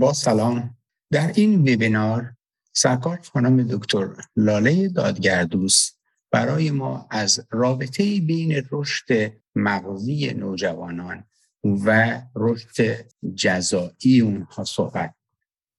با سلام. در این وبینار سرکار خانم دکتر لاله دادگردوس برای ما از رابطه بین رشد مغزی نوجوانان و رشد جزایی اونها صحبت.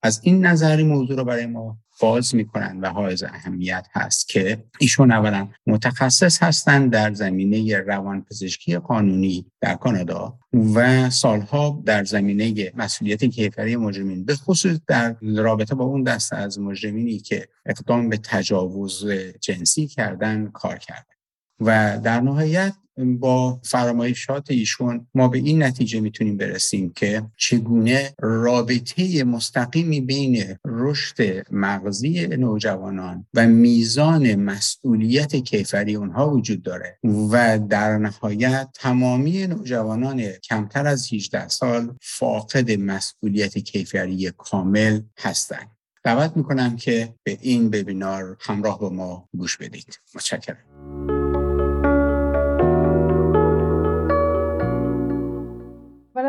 از این نظری موضوع رو برای ما باز می‌کنن و حائز اهمیت هست که ایشون اولا متخصص هستند در زمینه روانپزشکی قانونی در کانادا و سالها در زمینه مسئولیت کیفری مجرمین به خصوص در رابطه با اون دسته از مجرمینی که اقدام به تجاوز جنسی کردن کار کردن و در نهایت با فرمایشات ایشون ما به این نتیجه می‌تونیم برسیم که چگونه رابطه مستقیمی بین رشد مغزی نوجوانان و میزان مسئولیت کیفری اونها وجود داره و در نهایت تمامی نوجوانان کمتر از 18 سال فاقد مسئولیت کیفری کامل هستند. دعوت می‌کنم که به این وبینار همراه با ما گوش بدید. متشکرم.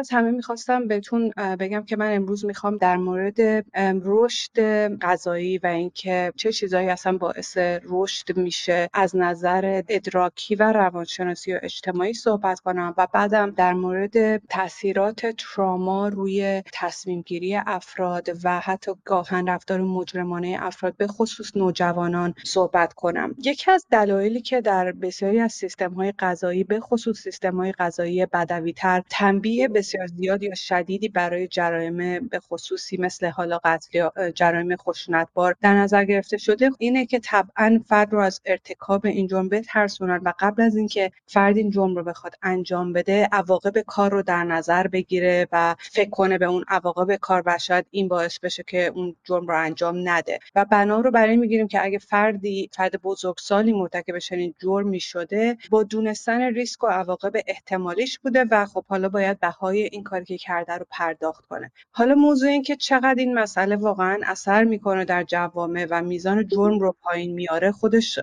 از همه می‌خواستم بهتون بگم که من امروز می‌خوام در مورد رشد غذایی و اینکه چه چیزهایی اصلا باعث رشد میشه از نظر ادراکی و روانشناسی و اجتماعی صحبت کنم و بعدم در مورد تاثیرات تراما روی تصمیم گیری افراد و حتی گاهن رفتار مجرمانه افراد به خصوص نوجوانان صحبت کنم. یکی از دلایلی که در بسیاری از سیستم های غذایی به خصوص سیستم های غذایی بدوی تر تنبیه بسیار زیاد یا شدیدی برای جرایم به خصوصی مثل حالا قتل یا جرایم خشونتبار در نظر گرفته شده. اینه که طبعا فرد رو از ارتکاب این جرم بترسونن و قبل از اینکه فرد این جرم رو بخواد انجام بده عواقب کار رو در نظر بگیره و فکر کنه به اون عواقب کار و شاید این باعث بشه که اون جرم رو انجام نده. و بنا رو برای می‌گیریم که اگه فردی فرد بزرگسالی مرتکب چنین جرمی شده با دونستن ریسک و عواقب احتمالیش بوده و خب حالا باید های این کاری که کرده رو پرداخت کنه. حالا موضوع این که چقدر این مسئله واقعا اثر می‌کنه در جوامع و میزان جرم رو پایین میاره خودش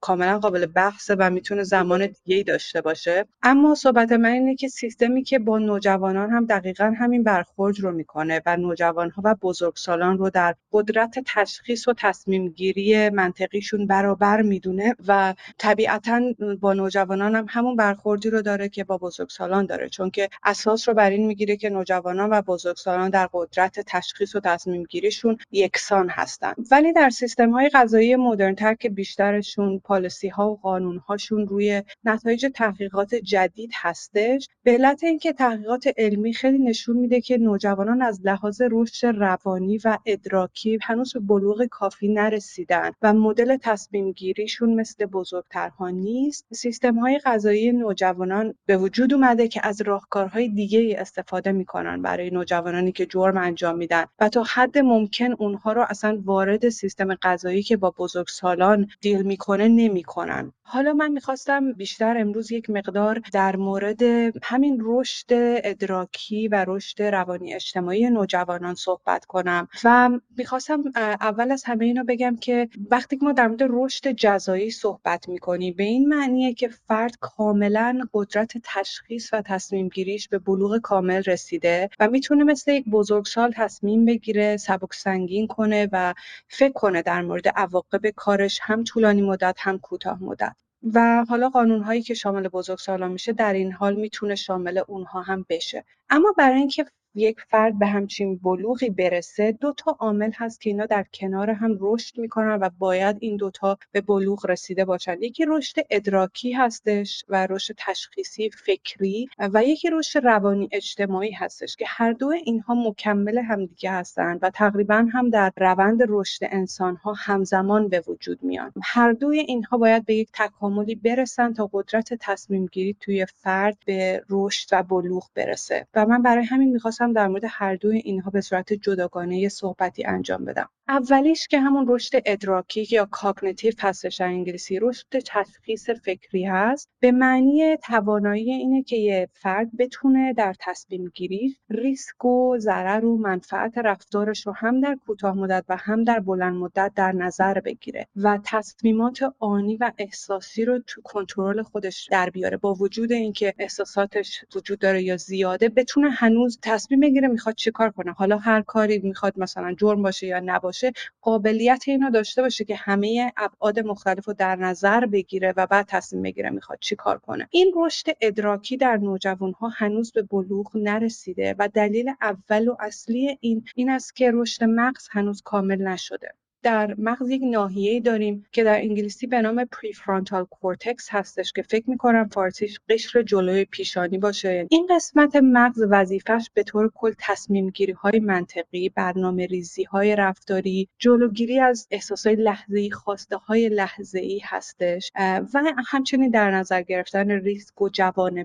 کاملا قابل بحثه و می‌تونه زمان دیگه ای داشته باشه. اما صحبت من اینه که سیستمی که با نوجوانان هم دقیقا همین برخورد رو می‌کنه و نوجوانها و بزرگسالان رو در قدرت تشخیص و تصمیم گیری منطقیشون برابر می‌دونه و طبیعتا با نوجوانان هم همون برخوردی رو داره که با بزرگسالان داره. چون که اساس رو بر این می‌گیره که نوجوانان و بزرگسالان در قدرت تشخیص و تصمیم گیریشون یکسان هستن. ولی در سیستم های غذایی مدرنتر که بیشترشون پالیسی ها و قانون هاشون روی نتایج تحقیقات جدید هستش. به علت اینکه تحقیقات علمی خیلی نشون میده که نوجوانان از لحاظ رشد روانی و ادراکی هنوز به بلوغ کافی نرسیدن و مدل تصمیم گیریشون مثل بزرگترها نیست. سیستم های غذایی نوجوانان به وجود اومده که از راهکارهای دیگه استفاده می‌کنن برای نوجوانانی که جرم انجام میدن و تا حد ممکن اونها رو اصلا وارد سیستم غذایی که با بزرگسالان دیل می‌کنه نمی‌کنن. حالا من می‌خواستم بیشتر امروز یک مقدار در مورد همین رشد ادراکی و رشد روانی اجتماعی نوجوانان صحبت کنم و می‌خواستم اول از همه اینو بگم که وقتی ما در مورد رشد جزایی صحبت می‌کنیم به این معنیه که فرد کاملا قدرت تشخیص و تصمیم گیریش به بلوغ کامل رسیده و می‌تونه مثل یک بزرگسال تصمیم بگیره سبک سنگین کنه و فکر کنه در مورد عواقب کارش هم طولانی مدت هم کوتاه مدت. و حالا قانون هایی که شامل بزرگسالان میشه در این حال می‌تونه شامل اونها هم بشه. اما برای اینکه یک فرد به همچین بلوغی برسه دو تا عامل هست که اینا در کنار هم رشد می‌کنن و باید این دوتا به بلوغ رسیده باشن. یکی رشد ادراکی هستش و رشد تشخیصی فکری و یکی رشد روانی اجتماعی هستش که هر دو اینها مکمل همدیگه هستن و تقریبا هم در روند رشد انسان ها همزمان به وجود میان. هر دوی اینها باید به یک تکاملی برسن تا قدرت تصمیم گیری توی فرد به رشد و بلوغ برسه. و من برای همین می‌خواستم در مورد هر دوی اینها به صورت جداگانه صحبتی انجام بدم. اولیش که همون رشد ادراکی یا cognitive هستش در انگلیسی رشد تشخیص فکری هست. به معنی توانایی اینه که یه فرد بتونه در تصمیم گیری ریسک و ضرر و منفعت رفتارش رو هم در کوتاه مدت و هم در بلند مدت در نظر بگیره و تصمیمات آنی و احساسی رو تو کنترل خودش در بیاره. با وجود اینکه احساساتش وجود داره یا زیاده بتونه هنوز تصمیم بگیره می‌خواد چیکار کنه. حالا هر کاری می‌خواد مثلا جرم باشه یا نباشه قابلیت اینو داشته باشه که همه ابعاد مختلف رو در نظر بگیره و بعد تصمیم بگیره می‌خواد چیکار کنه. این رشد ادراکی در نوجوانها هنوز به بلوغ نرسیده و دلیل اول و اصلی این این است که رشد مغز هنوز کامل نشده. در مغز یک ناحیه داریم که در انگلیسی به نام prefrontal cortex هستش که فکر می‌کنم فارسیش قشر جلوی پیشانی باشه. این قسمت مغز وظیفش به طور کل تصمیم های منطقی برنامه ریزی های رفتاری جلوگیری از احساس های لحظه ای خواسته های لحظه ای هستش و همچنین در نظر گرفتن ریسک و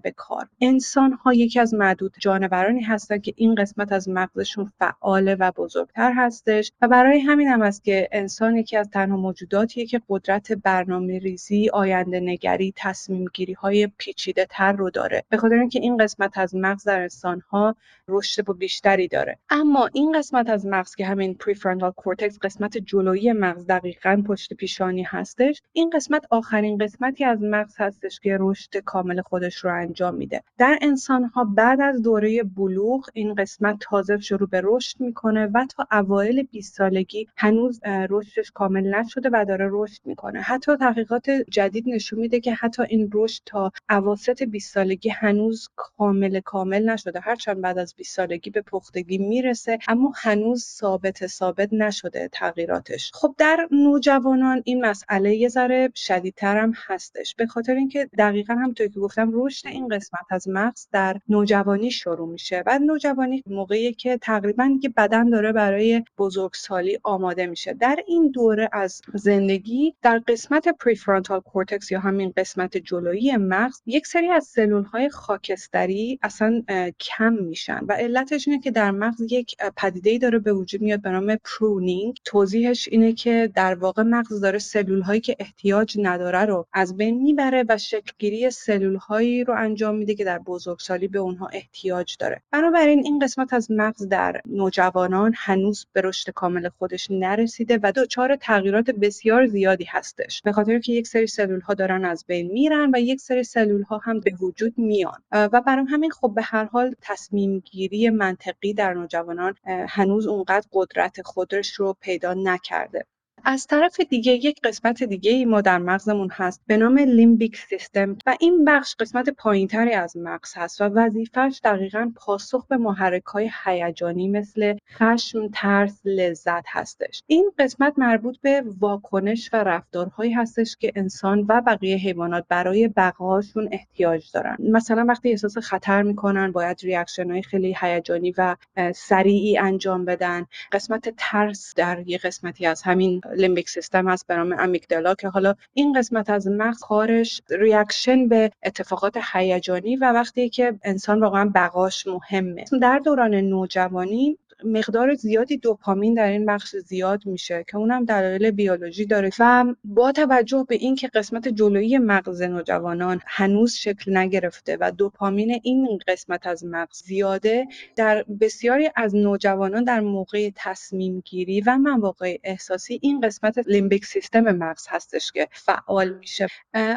به کار. انسان ها یکی از معدود جانورانی هستند که این قسمت از مغزشون فعال و بزرگتر هستش و برای همین هم است که انسان یکی از تنها موجوداتیه که قدرت برنامه ریزی، آینده نگری، تصمیم گیری های پیچیده رو داره. به خاطر اینکه این قسمت از مغز در انسان ها رشد بیشتری داره. اما این قسمت از مغز که همین prefrontal cortex قسمت جلویی مغز دقیقا پشت پیشانی هستش، این قسمت آخرین قسمتی از مغز هستش که رشد کامل خودش رو انجام میده. در انسان ها بعد از دوره بلوغ این قسمت تازه شروع به رشد می‌کنه و تا اوایل 20 سالگی هنوز رشدش کامل نشده و داره رشد می‌کنه. حتی تحقیقات جدید نشون میده که حتی این رشد تا اواسط 20 سالگی هنوز کامل کامل نشده. هرچند بعد از 20 سالگی به پختگی می‌رسه اما هنوز ثابت ثابت نشده تغییراتش. خب در نوجوانان این مسئله یه ذره شدیدتر هم هستش. به خاطر اینکه دقیقا همونطور که گفتم رشد این قسمت از مغز در نوجوانی شروع میشه بعد نوجوانی موقعی که تقریبا دیگه بدن داره برای بزرگسالی آماده میشه. در این دوره از زندگی در قسمت prefrontal cortex یا همین قسمت جلویی مغز یک سری از سلول های خاکستری اصلا کم میشن و علتش اینه که در مغز یک پدیده داره به وجود میاد به نام pruning توضیحش اینه که در واقع مغز داره سلول هایی که احتیاج نداره رو از بین می‌بره و شکلگیری سلول هایی رو انجام میده که در بزرگسالی به اونها احتیاج داره. بنابراین این قسمت از مغز در نوجوانان هنوز به رشد کامل خودش نرسیده و دچار تغییرات بسیار زیادی هستش. به خاطر که یک سری سلول ها دارن از بین میرن و یک سری سلول ها هم به وجود میان. و برای همین خب به هر حال تصمیم گیری منطقی در نوجوانان هنوز اونقدر قدرت خودش رو پیدا نکرده. از طرف دیگه یک قسمت دیگه ای ما در مغزمون هست به نام لیمبیک سیستم و این بخش قسمت پایینتری از مغز هست و وظیفش دقیقا پاسخ به محرک های هیجانی مثل خشم، ترس، لذت هستش. این قسمت مربوط به واکنش و رفتارهایی هستش که انسان و بقیه حیوانات برای بقاشون احتیاج دارن. مثلا وقتی احساس خطر می‌کنن باید reaction های خیلی هیجانی و سریعی انجام بدن. قسمت ترس در یه قسمتی از همین limbic system هست به نام amygdala که حالا این قسمت از مغز کارش reaction به اتفاقات هیجانی و وقتی که انسان واقعا بقاش مهمه. در دوران نوجوانی مقدار زیادی دوپامین در این بخش زیاد میشه که اونم دلایل بیولوژی داره و با توجه به اینکه قسمت جلویی مغز نوجوانان هنوز شکل نگرفته و دوپامین این قسمت از مغز زیاده در بسیاری از نوجوانان در موقع تصمیم گیری و مواقع احساسی این قسمت limbic system مغز هستش که فعال میشه.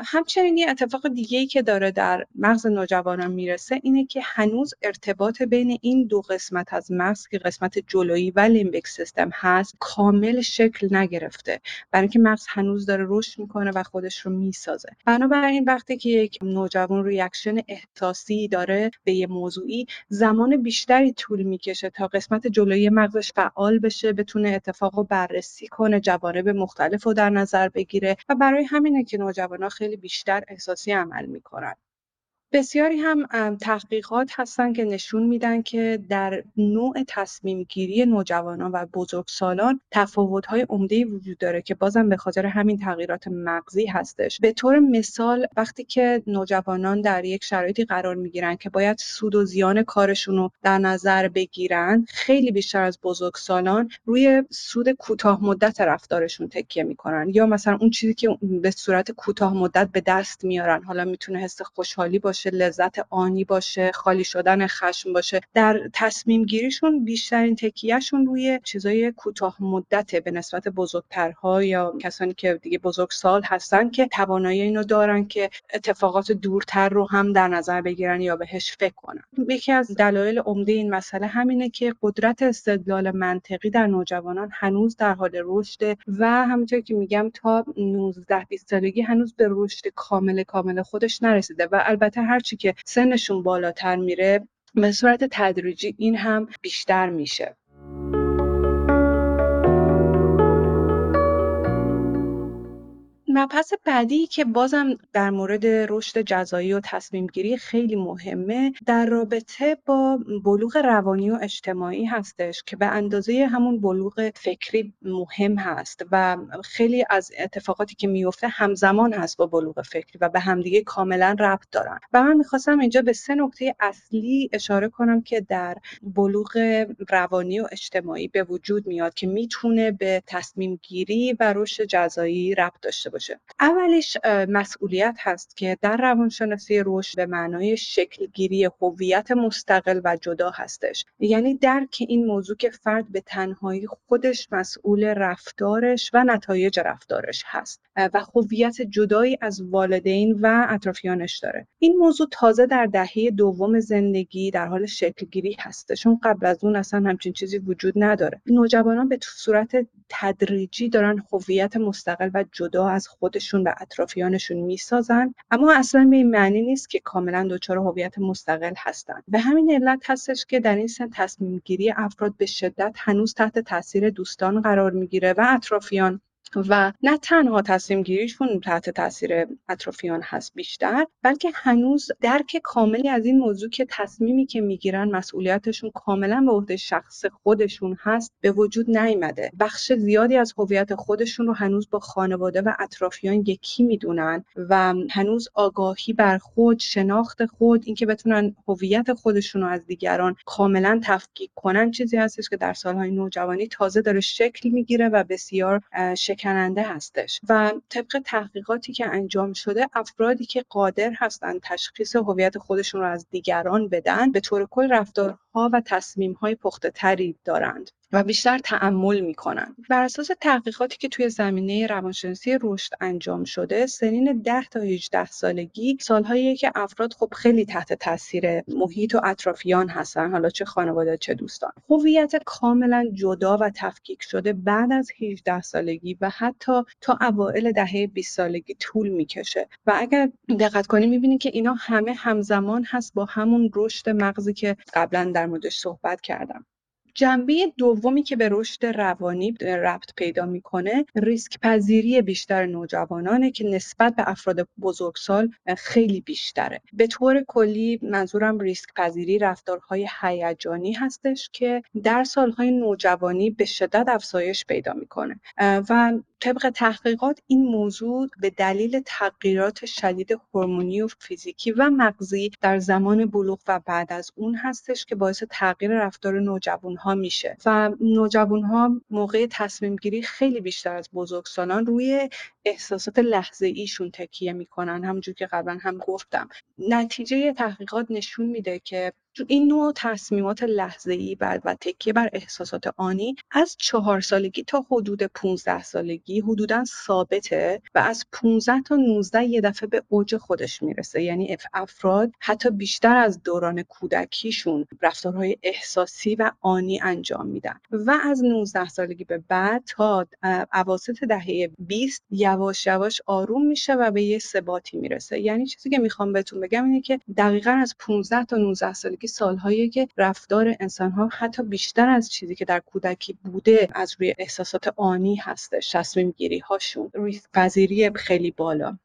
همچنین یه اتفاق دیگه ای که داره در مغز نوجوانان می‌رسه اینه که هنوز ارتباط بین این دو قسمت از مغز که قسمت جلویی و limbic system هست کامل شکل نگرفته. برای اینکه مغز هنوز داره رشد می‌کنه و خودش رو می‌سازه. بنابراین وقتی که یک نوجوان reaction احساسی داره به یه موضوعی زمان بیشتری طول می‌کشه تا قسمت جلویی مغزش فعال بشه بتونه اتفاق رو بررسی کنه جوانب مختلف رو در نظر بگیره. و برای همینه که نوجوانها خیلی بیشتر احساسی عمل می‌کنن. بسیاری هم تحقیقات هستن که نشون میدن که در نوع تصمیم گیری نوجوانان و بزرگسالان تفاوت‌های عمده وجود داره که بازم به خاطر همین تغییرات مغزی هستش. به طور مثال وقتی که نوجوانان در یک شرایطی قرار می‌گیرن که باید سود و زیان کارشون رو در نظر بگیرن خیلی بیشتر از بزرگسالان روی سود کوتاه مدت رفتارشون تکیه می‌کنن. یا مثلا اون چیزی که به صورت کوتاه مدت به دست میارن. حالا می‌تونه حس خوشحالی باشه باشه لذت آنی باشه خالی شدن خشم باشه. در تصمیم گیریشون بیشترین تکیهشون روی چیزای کوتاه مدته به نسبت بزرگترها یا کسانی که دیگه بزرگ سال هستن که توانایی اینو دارن که اتفاقات دورتر رو هم در نظر بگیرن یا بهش فکر کنن. یکی از دلایل عمده این مسئله همینه که قدرت استدلال منطقی در نوجوانان هنوز در حال رشد و همونطور که میگم تا 19 20 سالگی هنوز به رشد کامل کامل خودش نرسیده و البته هرچی که سنشون بالاتر میره به صورت تدریجی این هم بیشتر میشه. مبحث بعدی که بازم در مورد رشد جزایی و تصمیم گیری خیلی مهمه در رابطه با بلوغ روانی و اجتماعی هستش که به اندازه همون بلوغ فکری مهم هست و خیلی از اتفاقاتی که میفته همزمان هست با بلوغ فکری و به همدیگه کاملا ربط دارن. و من می‌خواستم اینجا به سه نکته اصلی اشاره کنم که در بلوغ روانی و اجتماعی به وجود میاد که می‌تونه به تصمیم گیری و رشد جزایی ربط داشته باشه. اولش مسئولیت هست که در روانشناسی رشد به معنای شکلگیری هویت مستقل و جدا هستش. یعنی درک این موضوع که فرد به تنهایی خودش مسئول رفتارش و نتایج رفتارش هست و هویت جدایی از والدین و اطرافیانش داره. این موضوع تازه در دهه دوم زندگی در حال شکلگیری هست چون قبل از اون اصلا همچین چیزی وجود نداره. نوجوانان به صورت تدریجی دارن هویت مستقل و جدا از خودشون و اطرافیانشون می‌سازن اما اصلا به این معنی نیست که کاملا دچار هویت مستقل هستن. به همین علت هستش که در این سن تصمیم گیری افراد به شدت هنوز تحت تاثیر دوستان قرار می‌گیره و اطرافیان و نه تنها تصمیم گیریشون تحت تاثیر اطرافیان هست بیشتر بلکه هنوز درک کاملی از این موضوع که تصمیمی که می‌گیرن مسئولیتشون کاملا به عهده شخص خودشون هست به وجود نیامده. بخش زیادی از هویت خودشون رو هنوز با خانواده و اطرافیان یکی می‌دونن و هنوز آگاهی بر خود شناخت خود اینکه بتونن هویت خودشون رو از دیگران کاملا تفکیک کنن چیزی هستش که در سالهای نوجوانی تازه داره شکل می‌گیره و بسیار شکننده هستش و طبق تحقیقاتی که انجام شده افرادی که قادر هستند تشخیص هویت خودشون رو از دیگران بدن به طور کل و تصمیمهای پخته تری دارند و بیشتر تعمل می‌کنن بر اساس تحقیقاتی که توی زمینه روانشناسی رشد انجام شده سنین 10 تا 18 سالگی سالهایی که افراد خب خیلی تحت تاثیر محیط و اطرافیان هستن حالا چه خانواده چه دوستان. هویت کاملا جدا و تفکیک شده بعد از 18 سالگی و حتی تا اوایل دهه 20 سالگی طول می‌کشه. و اگر دقت کنیم می‌بینید که اینا همه همزمان هست با همون رشد مغزی که قبلا در موردش صحبت کردم. جنبه دومی که به رشد روانی ربط پیدا می‌کنه ریسک پذیری بیشتر نوجوانانه که نسبت به افراد بزرگسال خیلی بیشتره. به طور کلی منظورم ریسک پذیری رفتارهای هیجانی هستش که در سالهای نوجوانی به شدت افزایش پیدا می‌کنه. و طبق تحقیقات این موضوع به دلیل تغییرات شدید هورمونی و فیزیکی و مغزی در زمان بلوغ و بعد از اون هستش که باعث تغییر رفتار نوجوان میشه. و نوجوان ها موقع تصمیم گیری خیلی بیشتر از بزرگسالان روی احساسات لحظه ایشون تکیه می‌کنن همونجور که قبلا هم گفتم. نتیجه تحقیقات نشون میده که این نوع تصمیمات لحظه ای و تکیه بر احساسات آنی از چهار سالگی تا حدود 15 سالگی حدودا ثابته و از 15 تا 19 یه دفعه به اوج خودش می‌رسه. یعنی افراد حتی بیشتر از دوران کودکیشون رفتارهای احساسی و آنی انجام میدن. و از 19 سالگی به بعد تا اواسط دهه 20 یواش یواش آروم میشه و به یه ثباتی می‌رسه. یعنی چیزی که می‌خوام بهتون بگم اینه که دقیقا از 15 تا 19 سالگی سالهایی که رفتار انسانها حتی بیشتر از چیزی که در کودکی بوده از روی احساسات آنی هستش تصمیم گیری هاشون روی پذیری خیلی بالا.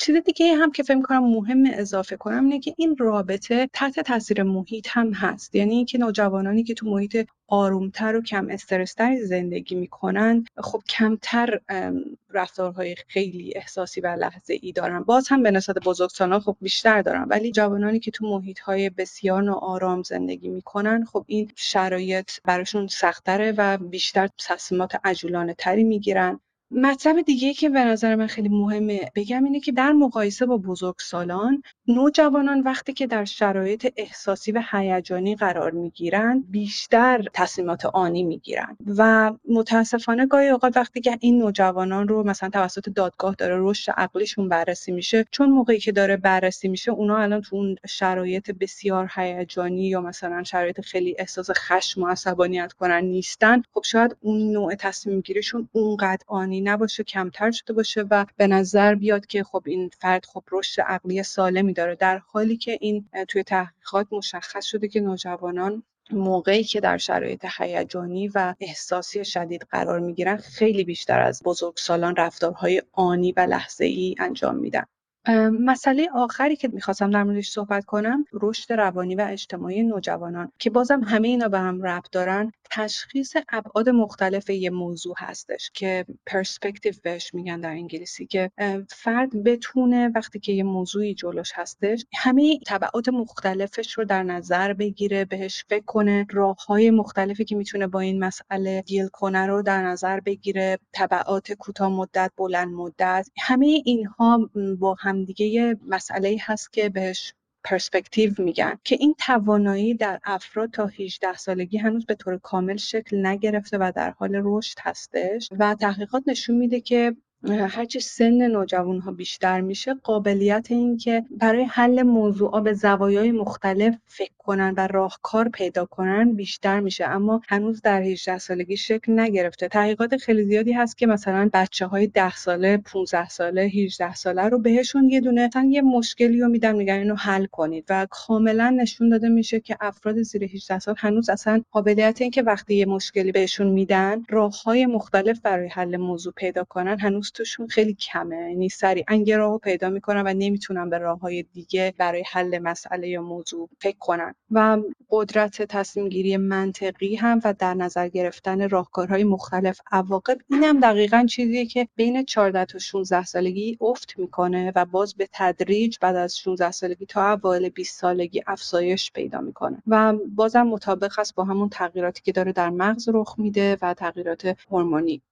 چیز دیگه هم که فکر کنم مهم اضافه کنم اینه که این رابطه تحت تاثیر محیط هم هست. یعنی اینکه نوجوانانی که تو محیط آرومتر و کم استرستری زندگی می‌کنن خب کمتر رفتارهای خیلی احساسی و لحظه ای دارن. باز هم به نسبت بزرگسالان خب بیشتر دارن. ولی جوانانی که تو محیط های بسیار ناآرام زندگی می‌کنن خب این شرایط براشون سختره و بیشتر تصمیمات عجولانه تری می‌گیرن. مطلب دیگه که به نظر من خیلی مهمه بگم اینه که در مقایسه با بزرگسالان نوجوانان وقتی که در شرایط احساسی و هیجانی قرار می‌گیرند بیشتر تصمیمات آنی می‌گیرند و متاسفانه گاهی اوقات وقتی که این نوجوانان رو مثلا توسط دادگاه داره رشد عقلیشون بررسی میشه چون موقعی که داره بررسی میشه اونا الان تو اون شرایط بسیار هیجانی یا مثلا شرایط خیلی احساس خشم و عصبانیت کنن نیستن. خب شاید اون نوع تصمیم گیریشون اونقدر آنی نباشه کمتر شده باشه و به نظر بیاد که خب این فرد خب رشد عقلی سالمی در حالی که این توی تحقیقات مشخص شده که نوجوانان موقعی که در شرایط هیجانی و احساسی شدید قرار می‌گیرن خیلی بیشتر از بزرگسالان رفتارهای آنی و لحظه ای انجام میدن. مسئله آخری که می‌خواستم در موردش صحبت کنم رشد روانی و اجتماعی نوجوانان که بازم همه اینا به هم ربط دارن تشخیص ابعاد مختلف یه موضوع هستش که پرسپکتیو بهش میگن در انگلیسی که فرد بتونه وقتی که یه موضوعی جلوش هستش همه تبعات مختلفش رو در نظر بگیره بهش فکر کنه راه های مختلفی که می‌تونه با این مسئله دیل کنه رو در نظر بگیره تبعات کوتاه مدت بلند مدت همه اینها با همدیگه یه مسئله هست که بهش پرسپکتیو میگن که این توانایی در افراد تا 18 سالگی هنوز به طور کامل شکل نگرفته و در حال رشد هستش و تحقیقات نشون میده که هرچی سن نوجوان ها بیشتر میشه قابلیت این که برای حل موضوع به زوایای مختلف فکر کنن و راهکار پیدا کنن بیشتر میشه. اما هنوز در 18 سالگی شکل نگرفته. تحقیقات خیلی زیادی هست که مثلا بچه های 10 ساله 15 ساله 18 ساله رو بهشون یه دونه یه مشکلی رو میدن میگن اینو حل کنید. و کاملا نشون داده میشه که افراد زیر 18 سال هنوز اصلا قابلیت این که وقتی یه مشکلی بهشون میدن راههای مختلف برای حل موضوع پیدا کنن هنوز توشون خیلی کمه. یعنی سریعا یه راهو پیدا می‌کنن و نمی‌تونن به راههای دیگه برای حل مسئله یا موضوع فکر کنن. و قدرت تصمیم گیری منطقی هم و در نظر گرفتن راهکارهای مختلف عواقب اینم دقیقا چیزیه که بین 14 تا 16 سالگی افت می‌کنه و باز به تدریج بعد از 16 سالگی تا اوایل 20 سالگی افزایش پیدا می‌کنه. و بازم مطابق است با همون تغییراتی که داره در مغز رخ میده و تغییرات هورمونی.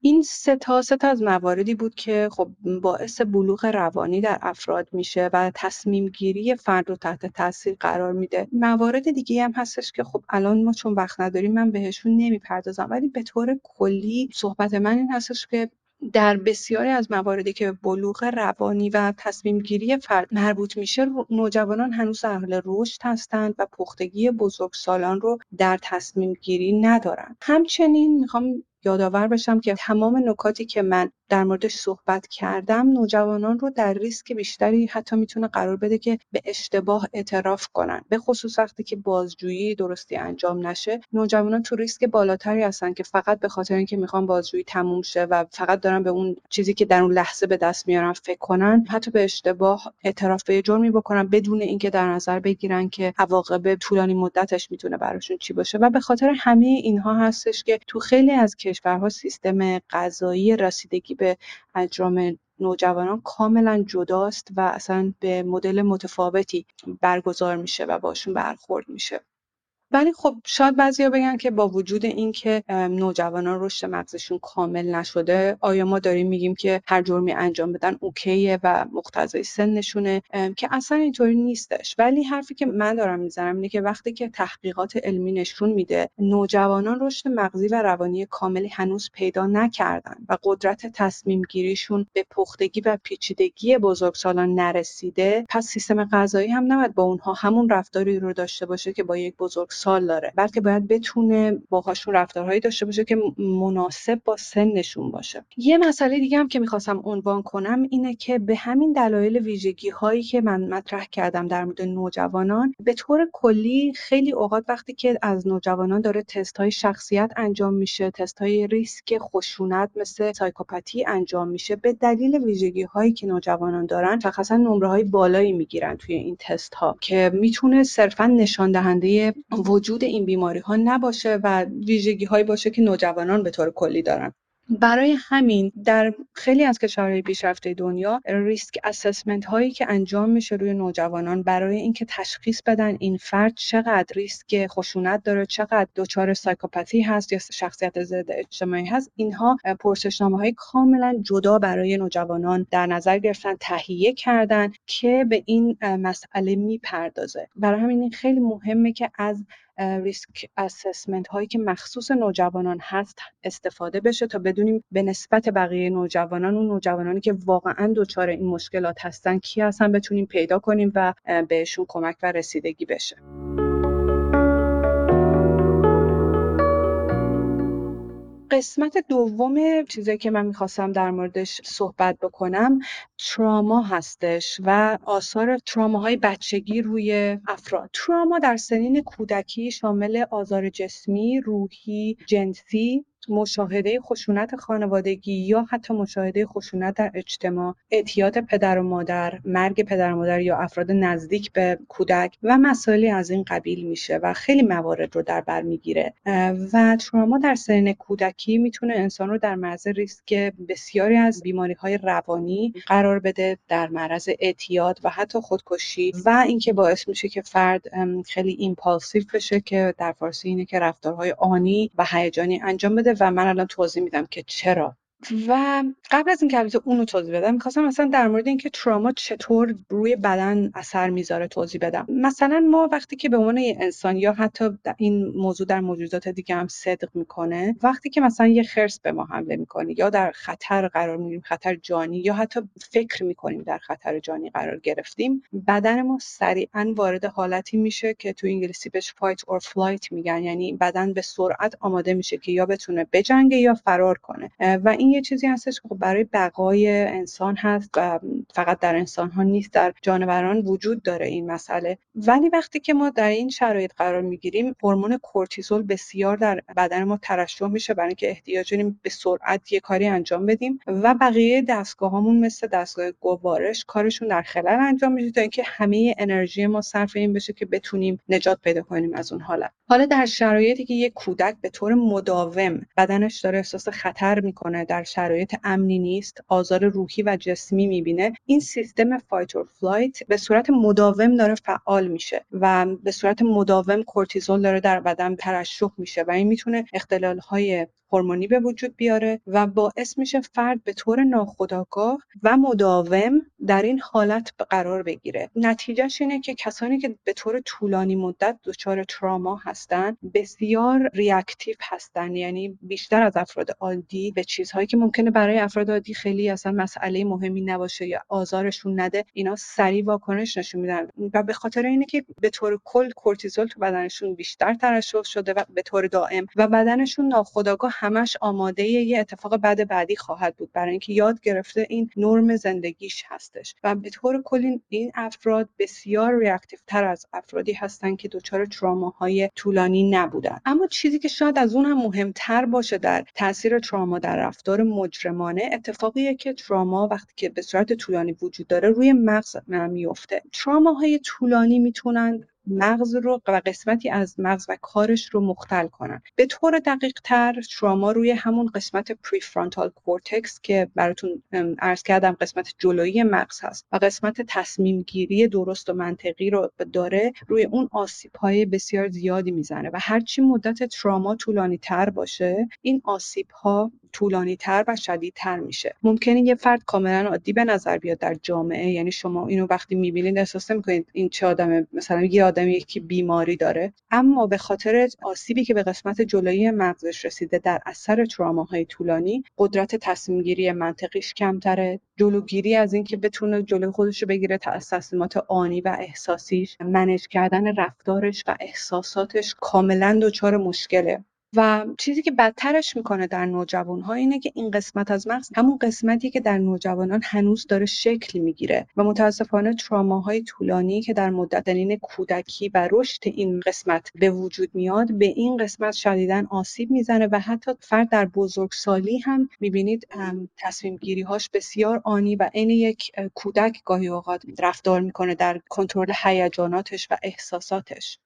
این سه تا سه تا از مواردی بود که خب باعث بلوغ روانی در افراد میشه و تصمیم گیری فرد رو تحت تاثیر قرار میده. موارد دیگه هم هستش که خب الان ما چون وقت نداریم من بهشون نمی‌پردازم. ولی به طور کلی صحبت من این هستش که در بسیاری از مواردی که بلوغ روانی و تصمیم گیری فرد مربوط میشه نوجوانان هنوز حال رشد هستند و پختگی بزرگسالان رو در تصمیم گیری ندارند همچنین می‌خوام یادآور بشم که تمام نکاتی که من در موردش صحبت کردم نوجوانان رو در ریسک بیشتری حتی می‌تونه قرار بده که به اشتباه اعتراف کنن. به خصوص وقتی که بازجویی درستی انجام نشه نوجوانان تو ریسک بالاتری هستن که فقط به خاطر اینکه می‌خوان بازجویی تموم شه و فقط دارن به اون چیزی که در اون لحظه به دست میارن فکر کنن حتی به اشتباه اعتراف به جرمی بکنن بدون اینکه در نظر بگیرن که عواقب طولانی مدتش می‌تونه براشون چی باشه. و به خاطر همه اینها هستش که تو خیلی از کشورها سیستم قضایی رسیدگی به اجرام نوجوانان کاملا جداست و اصلا به مدل متفاوتی برگزار میشه و باشون برخورد میشه. ولی خب شاید بعضیا بگن که با وجود اینکه نوجوانان رشد مغزشون کامل نشده آیا ما داریم میگیم که هر جرمی انجام بدن اوکیه و مقتضای سنشونه؟ که اصلا اینطوری نیستش. ولی حرفی که من دارم می‌زنم اینه که وقتی که تحقیقات علمی نشون میده نوجوانان رشد مغزی و روانی کاملی هنوز پیدا نکردن و قدرت تصمیم گیریشون به پختگی و پیچیدگی بزرگسالان نرسیده پس سیستم غذایی هم نباید با اونها همون رفتاری رو داشته باشه که با یک بزرگ سال داره. بلکه باید بتونه باهاشون رفتارهایی داشته باشه که مناسب با سنشون باشه. یه مسئله دیگه هم که می‌خواستم عنوان کنم اینه که به همین دلایل ویژگی هایی که من مطرح کردم در مورد نوجوانان به طور کلی خیلی اوقات وقتی که از نوجوانان داره تست های شخصیت انجام میشه تست های ریسک خشونت مثل سایکوپاتی انجام میشه به دلیل ویژگی هایی که نوجوانان دارن شخصا نمره های بالایی می‌گیرن توی این تست ها که می‌تونه صرفا نشان دهنده وجود این بیماری ها نباشه و ویژگی هایی باشه که نوجوانان به طور کلی دارن. برای همین در خیلی از کشورهای پیشرفته دنیا ریسک اسسمنت هایی که انجام میشه روی نوجوانان برای اینکه تشخیص بدن این فرد چقدر ریسک خشونت داره چقدر دچار سایکوپاتی هست یا شخصیت ضد اجتماعی هست اینها پرسشنامه های کاملا جدا برای نوجوانان در نظر گرفتن تهیه کردن که به این مسئله می‌پردازه. برای همین خیلی مهمه که از ریسک اسسمنت هایی که مخصوص نوجوانان هست استفاده بشه تا بدونیم به نسبت بقیه نوجوانان و نوجوانانی که واقعا دچار این مشکلات هستن کی هستن بتونیم پیدا کنیم و بهشون کمک و رسیدگی بشه. قسمت دوم چیزی که من می‌خواستم در موردش صحبت بکنم تراما هستش و آثار تراماهای بچگی روی افراد. تراما در سنین کودکی شامل آزار جسمی، روحی، جنسی مشاهده خشونت خانوادگی یا حتی مشاهده خشونت در اجتماع اعتیاد پدر و مادر مرگ پدر و مادر یا افراد نزدیک به کودک و مسائلی از این قبیل میشه و خیلی موارد رو در بر می‌گیره. و تراما در سن کودکی می‌تونه انسان رو در معرض ریسک بسیاری از بیماری های روانی قرار بده در معرض اعتیاد و حتی خودکشی و اینکه باعث میشه که فرد خیلی ایمپالسیو بشه که در فارسی اینه که رفتارهای آنی و هیجانی انجام بده و من الان توضیح میدم که چرا. و قبل از اینکه البته اونو توضیح بدم می‌خواستم مثلا در مورد اینکه تراما چطور روی بدن اثر می‌ذاره توضیح بدم. مثلا ما وقتی که به عنوان انسان یا حتی این موضوع در موجودات دیگه هم صدق می‌کنه وقتی که مثلا یه خرس به ما حمله می‌کنه یا در خطر قرار می‌گیریم خطر جانی یا حتی فکر می‌کنیم در خطر جانی قرار گرفتیم بدن ما سریعا وارد حالتی میشه که تو انگلیسی بهش fight or flight میگن. یعنی بدن به سرعت آماده میشه که یا بتونه بجنگه یا فرار کنه. و این یه چیزی هستش که خب برای بقای انسان هست و فقط در انسان ها نیست در جانوران وجود داره این مسئله. ولی وقتی که ما در این شرایط قرار می‌گیریم هورمون کورتیزول بسیار در بدن ما ترشح میشه برای اینکه احتیاج داریم به سرعت یه کاری انجام بدیم و بقیه دستگاهامون مثل دستگاه گوارش کارشون در خلال انجام میشه تا اینکه همه انرژی ما صرف این بشه که بتونیم نجات پیدا کنیم از اون حالت. حالا در شرایطی که یک کودک به طور مداوم بدنش داره احساس خطر می‌کنه در شرایط امنی نیست آزار روحی و جسمی می‌بینه. این سیستم fight or flight به صورت مداوم داره فعال میشه و به صورت مداوم کورتیزول داره در بدن ترشح میشه و این می‌تونه اختلال های هورمونی به وجود بیاره و باعث میشه فرد به طور ناخودآگاه و مداوم در این حالت قرار بگیره. نتیجهش اینه که کسانی که به طور طولانی مدت دچار تراما هستن بسیار ریاکتیو هستن یعنی بیشتر از افراد عادی به چیزهایی که ممکنه برای افراد عادی خیلی اصلا مسئله مهمی نباشه یا آزارشون نده اینا سریع واکنش نشون میدن. و به خاطر اینه که به طور کل کورتیزول تو بدنشون بیشتر ترشح شده و به طور دائم و بدنشون ناخودآگاه همش آماده یه اتفاق بد بعدی خواهد بود. برای اینکه یاد گرفته این نرم زندگیش هستش. و به طور کلی این افراد بسیار ریاکتیو تر از افرادی هستن که دچار تراماهای طولانی نبودن. اما چیزی که شاید از اون هم مهمتر باشه در تاثیر تراما در رفتار مجرمانه اتفاقیه که تراما وقتی که به صورت طولانی وجود داره روی مغز میفته. تراماهای طولانی می‌تونن مغز رو و قسمتی از مغز و کارش رو مختل کنن. به طور دقیق تر تراما روی همون قسمت prefrontal cortex که براتون عرض کردم قسمت جلویی مغز هست و قسمت تصمیم گیری درست و منطقی رو داره روی اون آسیب های بسیار زیادی می‌زنه و هرچی مدت تراما طولانی تر باشه این آسیب ها طولانی تر و شدیدتر میشه. ممکنه یه فرد کاملا عادی به نظر بیاد در جامعه یعنی شما اینو وقتی می‌بینید احساس می‌کنید این چه آدم مثلا یه آدم یکی بیماری داره. اما به خاطر آسیبی که به قسمت جلویی مغزش رسیده در اثر تراماهای طولانی قدرت تصمیم گیری منطقیش کمتره. جلوگیری از اینکه بتونه جلوی خودش رو بگیره تصمیمات آنی و احساسیش منج کردن رفتارش و احساساتش کاملا دچار مشکله. و چیزی که بدترش می‌کنه در نوجوانها اینه که این قسمت از مغز همون قسمتی که در نوجوانان هنوز داره شکل می‌گیره و متاسفانه تراماهای طولانی که در مدت دنین کودکی و رشد این قسمت به وجود میاد به این قسمت شدیدا آسیب می‌زنه و حتی فرد در بزرگسالی هم می‌بینید تصمیم گیری هاش بسیار آنی و عین یک کودک گاهی اوقات رفتار می‌کنه در کنترل هیجاناتش و احساساتش.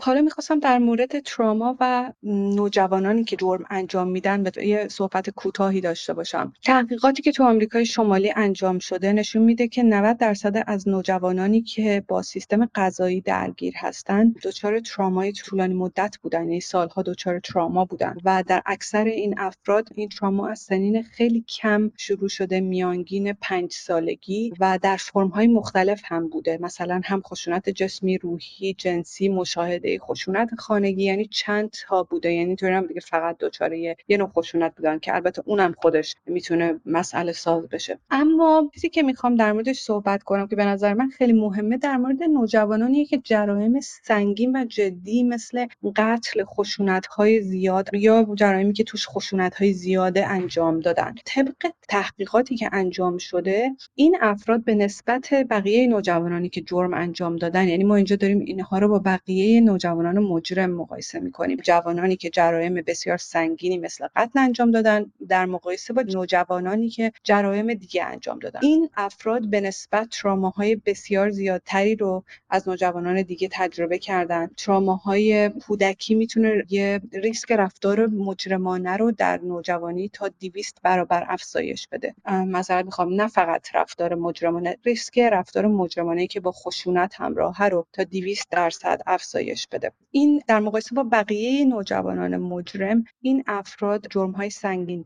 حالا می‌خواستم در مورد تراما و نوجوانانی که جرم انجام میدن به یه صحبت کوتاهی داشته باشم. تحقیقاتی که تو آمریکای شمالی انجام شده نشون میده که 90 درصد از نوجوانانی که با سیستم غذایی درگیر هستن دچار ترامای طولانی مدت بودن یعنی سالها دچار تراما بودن و در اکثر این افراد این تراما از سنین خیلی کم شروع شده میانگین پنج سالگی و در فرمهای مختلف هم بوده. مثلا هم خشونت جسمی روحی جنسی مشاهده خشونت خانگی؟ یعنی چند تا بوده؟ یعنی اینطوری هم دیگه فقط دوچاره یه نوع خشونت بودن که البته اونم خودش می‌تونه مسئله ساز بشه. اما چیزی که می‌خوام در موردش صحبت کنم که به نظر من خیلی مهمه در مورد نوجوانانی که جرایم سنگین و جدی مثل قتل خشونت های زیاد یا جرایمی که توش خشونت های زیاده انجام دادن. طبق تحقیقاتی که انجام شده این افراد به نسبت بقیه نوجوانانی که جرم انجام دادن یعنی ما اینجا داریم اینها رو با بقیه نوجوانان مجرم مقایسه می‌کنیم. جوانانی که جرایم بسیار سنگینی مثل قتل انجام دادن در مقایسه با نوجوانانی که جرایم دیگه انجام دادن. این افراد به نسبت تراماهای بسیار زیادتری رو از نوجوانان دیگه تجربه کردن. تراماهای کودکی می‌تونه یه ریسک رفتار مجرمانه رو در نوجوانی تا 200 برابر افزایش بده. مثلا می‌خوام نه فقط رفتار مجرمانه ریسک رفتار مجرمانه که با خشونت همراه رو تا 200 درصد افزایش بده. این در مقایسه با بقیه نوجوانان مجرم این افراد جرمهای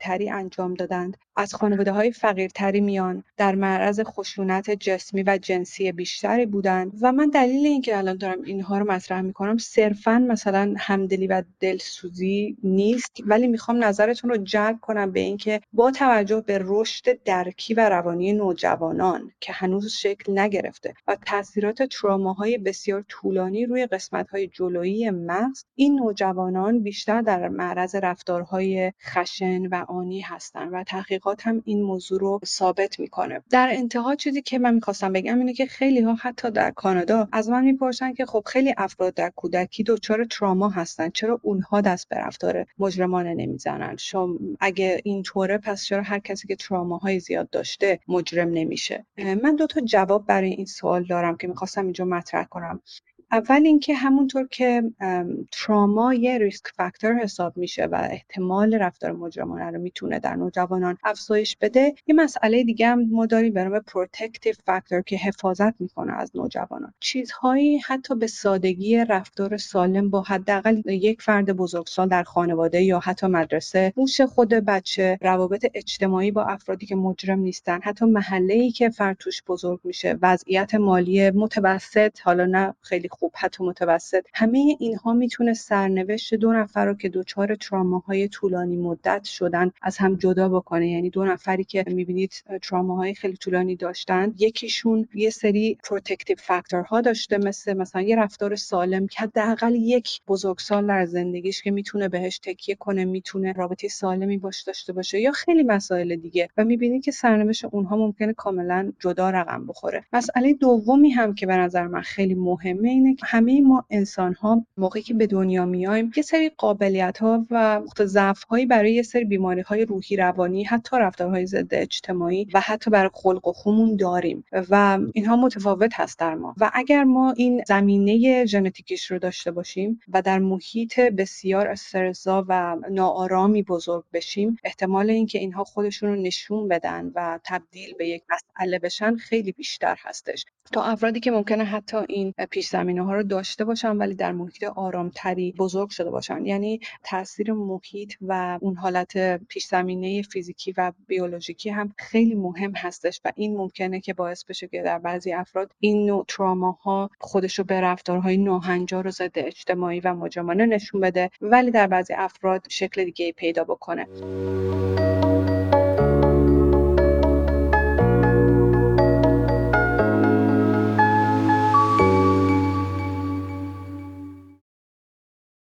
تری انجام دادند. از خانواده های فقیرتری میان در معرض خشونت جسمی و جنسی بیشتری بودند و من دلیل اینکه الان دارم اینها رو مطرح می‌کنم صرفا مثلا همدلی و دلسوزی نیست ولی می‌خوام نظرتون رو جلب کنم به اینکه با توجه به رشد درکی و روانی نوجوانان که هنوز شکل نگرفته و تاثیرات تراماهای بسیار طولانی روی قسمت های جلویی مغز این نوجوانان بیشتر در معرض رفتارهای خشن و آنی هستند و تحقیقات هم این موضوع رو ثابت می‌کنه. در انتها چیزی که من می‌خواستم بگم اینه که خیلی ها حتی در کانادا از من می‌پرسن که خب خیلی افراد در کودکی دچار تراما هستن. چرا اونها دست به رفتار مجرمانه نمی‌زنن؟ شما اگه اینطوره پس چرا هر کسی که تراماهای زیاد داشته مجرم نمیشه؟ من دو تا جواب برای این سوال دارم که می‌خواستم اینجا مطرح کنم. اول اینکه همونطور که تراما یه risk factor حساب میشه و احتمال رفتار مجرمانه رو می‌تونه در نوجوانان افزایش بده یه مسئله دیگه هم ما داریم به نام protective factor که حفاظت می‌کنه از نوجوانان. چیزهایی حتی به سادگی رفتار سالم با حداقل یک فرد بزرگسال در خانواده یا حتی مدرسه، هوش خود بچه روابط اجتماعی با افرادی که مجرم نیستن حتی محله ای که فرد توش بزرگ میشه وضعیت مالی متوسط حالا نه خیلی خوب حتی متوسط. همه اینها می‌تونه سرنوشت دو نفر رو که دچار تراماهای طولانی مدت شدن از هم جدا بکنه. یعنی دو نفری که می‌بینید تراماهای خیلی طولانی داشتن یکیشون یه سری protective ها داشته مثل مثلا یه رفتار سالم که حداقل یک بزرگسال در زندگیش که می‌تونه بهش تکیه کنه می‌تونه رابطه سالمی باش داشته باشه یا خیلی مسائل دیگه. و می‌بینید که سرنوشت اونها ممکنه کاملا جدا رقم بخوره. مسئله دومی هم که به نظر من خیلی مهمه اینه که همه ما انسان ها موقعی که به دنیا میایم یه سری قابلیت ها و ضعف هایی برای یه سری بیماری های روحی روانی حتی رفتارهای ضد اجتماعی و حتی برای خلق و خومون داریم و اینها متفاوت هست در ما. و اگر ما این زمینه ژنتیکیش رو داشته باشیم و در محیط بسیار استرزا و ناآرامی بزرگ بشیم احتمال اینکه اینها خودشون رو نشون بدن و تبدیل به یک مسئله بشن خیلی بیشتر هستش. تا افرادی که ممکنه حتی این پیش ها رو داشته باشن ولی در محیط آرامتری بزرگ شده باشن. یعنی تاثیر محیط و اون حالت پیش زمینه فیزیکی و بیولوژیکی هم خیلی مهم هستش و این ممکنه که باعث بشه که در بعضی افراد این نوع تراماها خودش رو به رفتارهای ناهنجار و ضد اجتماعی و مجرمانه نشون بده ولی در بعضی افراد شکل دیگه پیدا بکنه.